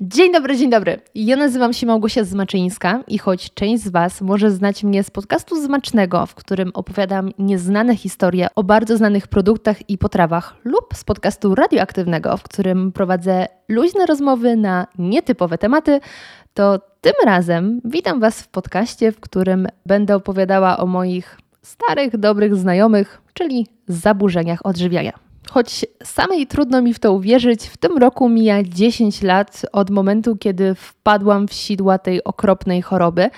Dzień dobry, dzień dobry. Ja nazywam się Małgosia Zmaczyńska i choć część z Was może znać mnie z podcastu Zmacznego, w którym opowiadam nieznane historie o bardzo znanych produktach i potrawach, lub z podcastu Radioaktywnego, w którym prowadzę luźne rozmowy na nietypowe tematy, to tym razem witam Was w podcaście, w którym będę opowiadała o moich starych, dobrych znajomych, czyli zaburzeniach odżywiania. Choć samej trudno mi w to uwierzyć, w tym roku mija 10 lat od momentu, kiedy wpadłam w sidła tej okropnej choroby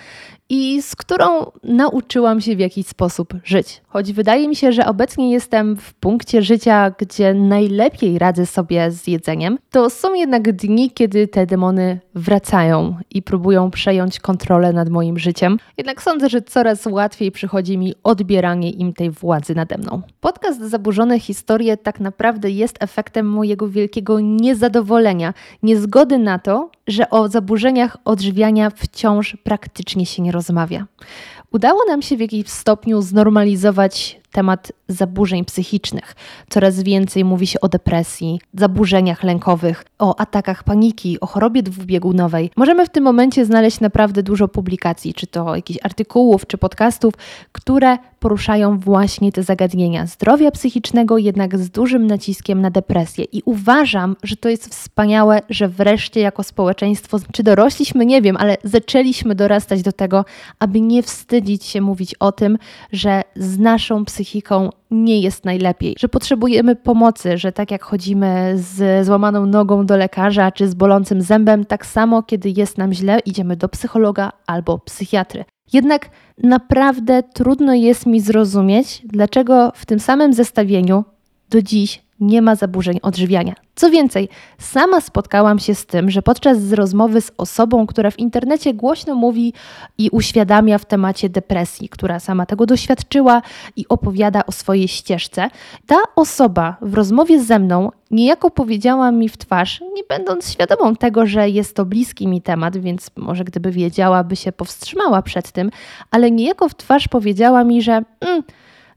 i z którą nauczyłam się w jakiś sposób żyć. Choć wydaje mi się, że obecnie jestem w punkcie życia, gdzie najlepiej radzę sobie z jedzeniem, to są jednak dni, kiedy te demony wracają i próbują przejąć kontrolę nad moim życiem. Jednak sądzę, że coraz łatwiej przychodzi mi odbieranie im tej władzy nade mną. Podcast Zaburzone Historie tak naprawdę jest efektem mojego wielkiego niezadowolenia, niezgody na to, że o zaburzeniach odżywiania wciąż praktycznie się nie rozmawia. Udało nam się w jakimś stopniu znormalizować temat zaburzeń psychicznych. Coraz więcej mówi się o depresji, zaburzeniach lękowych, o atakach paniki, o chorobie dwubiegunowej. Możemy w tym momencie znaleźć naprawdę dużo publikacji, czy to jakichś artykułów, czy podcastów, które poruszają właśnie te zagadnienia zdrowia psychicznego, jednak z dużym naciskiem na depresję. I uważam, że to jest wspaniałe, że wreszcie jako społeczeństwo, czy dorośliśmy, nie wiem, ale zaczęliśmy dorastać do tego, aby nie wstydzić się mówić o tym, że z naszą psychiką nie jest najlepiej, że potrzebujemy pomocy, że tak jak chodzimy z złamaną nogą do lekarza czy z bolącym zębem, tak samo kiedy jest nam źle, idziemy do psychologa albo psychiatry. Jednak naprawdę trudno jest mi zrozumieć, dlaczego w tym samym zestawieniu do dziś nie ma zaburzeń odżywiania. Co więcej, sama spotkałam się z tym, że podczas rozmowy z osobą, która w internecie głośno mówi i uświadamia w temacie depresji, która sama tego doświadczyła i opowiada o swojej ścieżce, ta osoba w rozmowie ze mną niejako powiedziała mi w twarz, nie będąc świadomą tego, że jest to bliski mi temat, więc może gdyby wiedziała, by się powstrzymała przed tym, ale niejako w twarz powiedziała mi, że. Mm,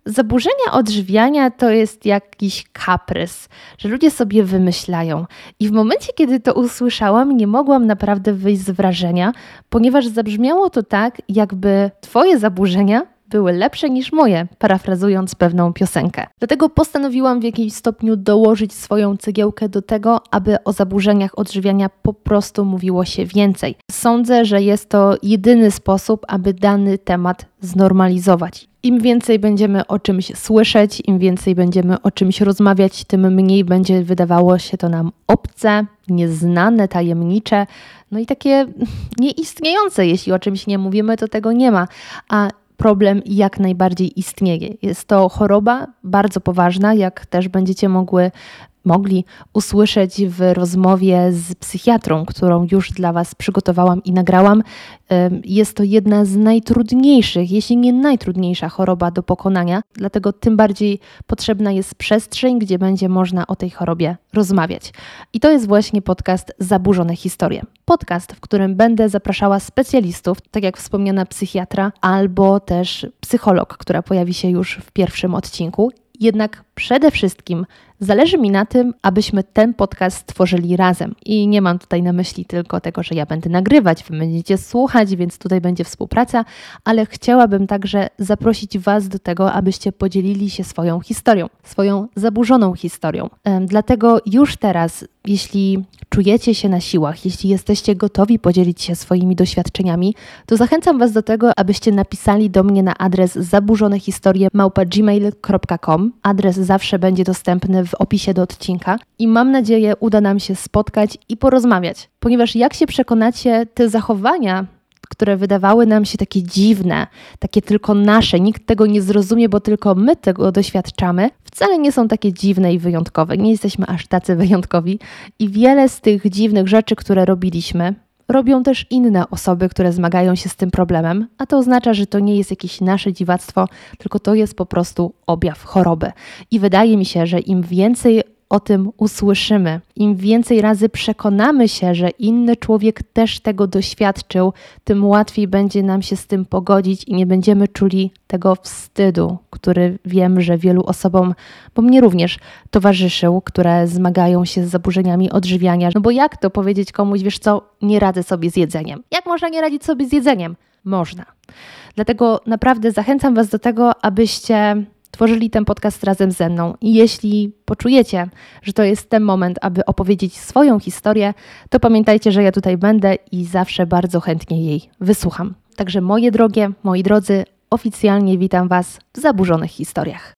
Zaburzenia odżywiania to jest jakiś kaprys, że ludzie sobie wymyślają. I w momencie, kiedy to usłyszałam, nie mogłam naprawdę wyjść z wrażenia, ponieważ zabrzmiało to tak, jakby Twoje zaburzenia były lepsze niż moje, parafrazując pewną piosenkę. Dlatego postanowiłam w jakimś stopniu dołożyć swoją cegiełkę do tego, aby o zaburzeniach odżywiania po prostu mówiło się więcej. Sądzę, że jest to jedyny sposób, aby dany temat znormalizować. Im więcej będziemy o czymś słyszeć, im więcej będziemy o czymś rozmawiać, tym mniej będzie wydawało się to nam obce, nieznane, tajemnicze, no i takie nieistniejące. Jeśli o czymś nie mówimy, to tego nie ma. A problem jak najbardziej istnieje. Jest to choroba bardzo poważna, jak też będziecie mogły mogli usłyszeć w rozmowie z psychiatrą, którą już dla Was przygotowałam i nagrałam. Jest to jedna z najtrudniejszych, jeśli nie najtrudniejsza choroba do pokonania, dlatego tym bardziej potrzebna jest przestrzeń, gdzie będzie można o tej chorobie rozmawiać. I to jest właśnie podcast Zaburzone Historie. Podcast, w którym będę zapraszała specjalistów, tak jak wspomniana psychiatra, albo też psycholog, która pojawi się już w pierwszym odcinku. Jednak przede wszystkim Zależy mi na tym, abyśmy ten podcast stworzyli razem. I nie mam tutaj na myśli tylko tego, że ja będę nagrywać, wy będziecie słuchać, więc tutaj będzie współpraca, ale chciałabym także zaprosić Was do tego, abyście podzielili się swoją historią, swoją zaburzoną historią. Dlatego już teraz, jeśli czujecie się na siłach, jeśli jesteście gotowi podzielić się swoimi doświadczeniami, to zachęcam Was do tego, abyście napisali do mnie na adres zaburzonehistorie.gmail.com. Adres zawsze będzie dostępny w opisie do odcinka i mam nadzieję uda nam się spotkać i porozmawiać, ponieważ jak się przekonacie, te zachowania, które wydawały nam się takie dziwne, takie tylko nasze, nikt tego nie zrozumie, bo tylko my tego doświadczamy, wcale nie są takie dziwne i wyjątkowe. Nie jesteśmy aż tacy wyjątkowi i wiele z tych dziwnych rzeczy, które robiliśmy, robią też inne osoby, które zmagają się z tym problemem, a to oznacza, że to nie jest jakieś nasze dziwactwo, tylko to jest po prostu objaw choroby. I wydaje mi się, że im więcej o tym usłyszymy, im więcej razy przekonamy się, że inny człowiek też tego doświadczył, tym łatwiej będzie nam się z tym pogodzić i nie będziemy czuli tego wstydu, który wiem, że wielu osobom, bo mnie również towarzyszył, które zmagają się z zaburzeniami odżywiania. No bo jak to powiedzieć komuś, wiesz co, nie radzę sobie z jedzeniem? Jak można nie radzić sobie z jedzeniem? Można. Dlatego naprawdę zachęcam Was do tego, abyście tworzyli ten podcast razem ze mną. I jeśli poczujecie, że to jest ten moment, aby opowiedzieć swoją historię, to pamiętajcie, że ja tutaj będę i zawsze bardzo chętnie jej wysłucham. Także moje drogie, moi drodzy, oficjalnie witam Was w zaburzonych historiach.